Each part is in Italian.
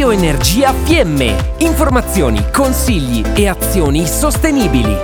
Bioenergia Fiemme. Informazioni, consigli e azioni sostenibili.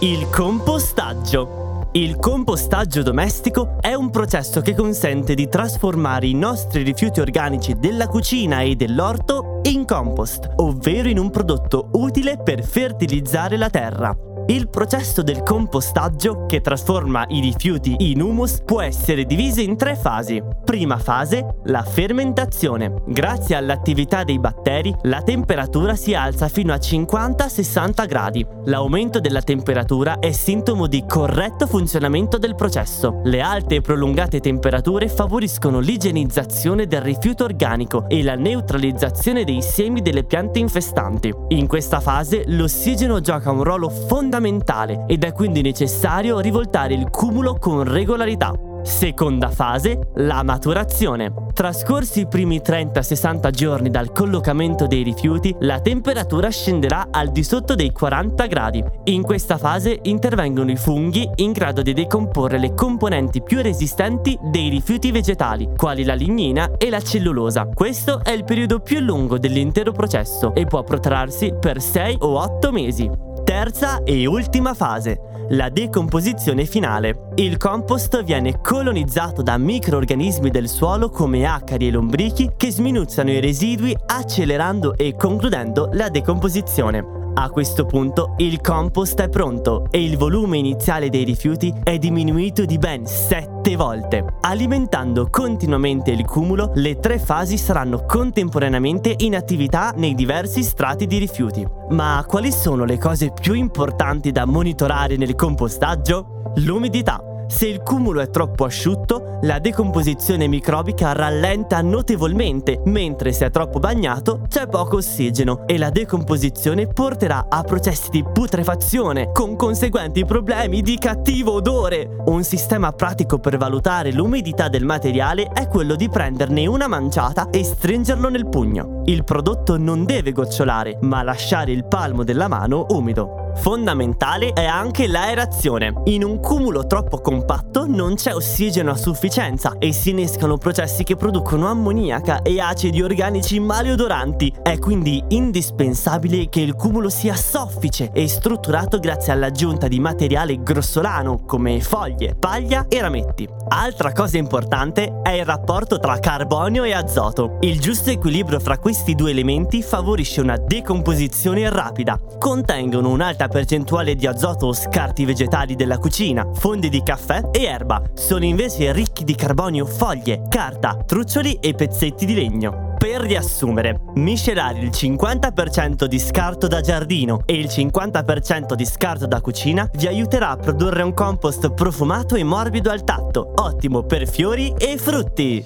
Il compostaggio. Il compostaggio domestico è un processo che consente di trasformare i nostri rifiuti organici della cucina e dell'orto in compost, ovvero in un prodotto utile per fertilizzare la terra. Il processo del compostaggio, che trasforma i rifiuti in humus, può essere diviso in tre fasi. Prima fase, la fermentazione. Grazie all'attività dei batteri, la temperatura si alza fino a 50-60 gradi. L'aumento della temperatura è sintomo di corretto funzionamento del processo. Le alte e prolungate temperature favoriscono l'igienizzazione del rifiuto organico e la neutralizzazione dei semi delle piante infestanti. In questa fase l'ossigeno gioca un ruolo fondamentale fondamentale ed è quindi necessario rivoltare il cumulo con regolarità. Seconda fase, la maturazione. Trascorsi i primi 30-60 giorni dal collocamento dei rifiuti, la temperatura scenderà al di sotto dei 40 gradi. In questa fase intervengono i funghi in grado di decomporre le componenti più resistenti dei rifiuti vegetali, quali la lignina e la cellulosa. Questo è il periodo più lungo dell'intero processo e può protrarsi per 6 o 8 mesi. Terza e ultima fase, la decomposizione finale. Il compost viene colonizzato da microorganismi del suolo come acari e lombrichi che sminuzzano i residui accelerando e concludendo la decomposizione. A questo punto il compost è pronto e il volume iniziale dei rifiuti è diminuito di ben 7 volte. Alimentando continuamente il cumulo, le tre fasi saranno contemporaneamente in attività nei diversi strati di rifiuti. Ma quali sono le cose più importanti da monitorare nel compostaggio? L'umidità. Se il cumulo è troppo asciutto, la decomposizione microbica rallenta notevolmente, mentre se è troppo bagnato c'è poco ossigeno e la decomposizione porterà a processi di putrefazione con conseguenti problemi di cattivo odore. Un sistema pratico per valutare l'umidità del materiale è quello di prenderne una manciata e stringerlo nel pugno. Il prodotto non deve gocciolare, ma lasciare il palmo della mano umido. Fondamentale è anche l'aerazione. In un cumulo troppo compatto non c'è ossigeno a sufficienza e si innescano processi che producono ammoniaca e acidi organici maleodoranti. È quindi indispensabile che il cumulo sia soffice e strutturato grazie all'aggiunta di materiale grossolano come foglie, paglia e rametti. Altra cosa importante è il rapporto tra carbonio e azoto. Il giusto equilibrio fra questi due elementi favorisce una decomposizione rapida. Contengono un'alta percentuale di azoto o scarti vegetali della cucina, fondi di caffè e erba. Sono invece ricchi di carbonio foglie, carta, truccioli e pezzetti di legno. Per riassumere, miscelare il 50% di scarto da giardino e il 50% di scarto da cucina vi aiuterà a produrre un compost profumato e morbido al tatto, ottimo per fiori e frutti.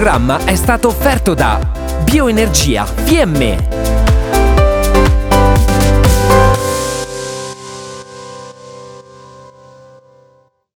Programma è stato offerto da Bioenergia Fiemme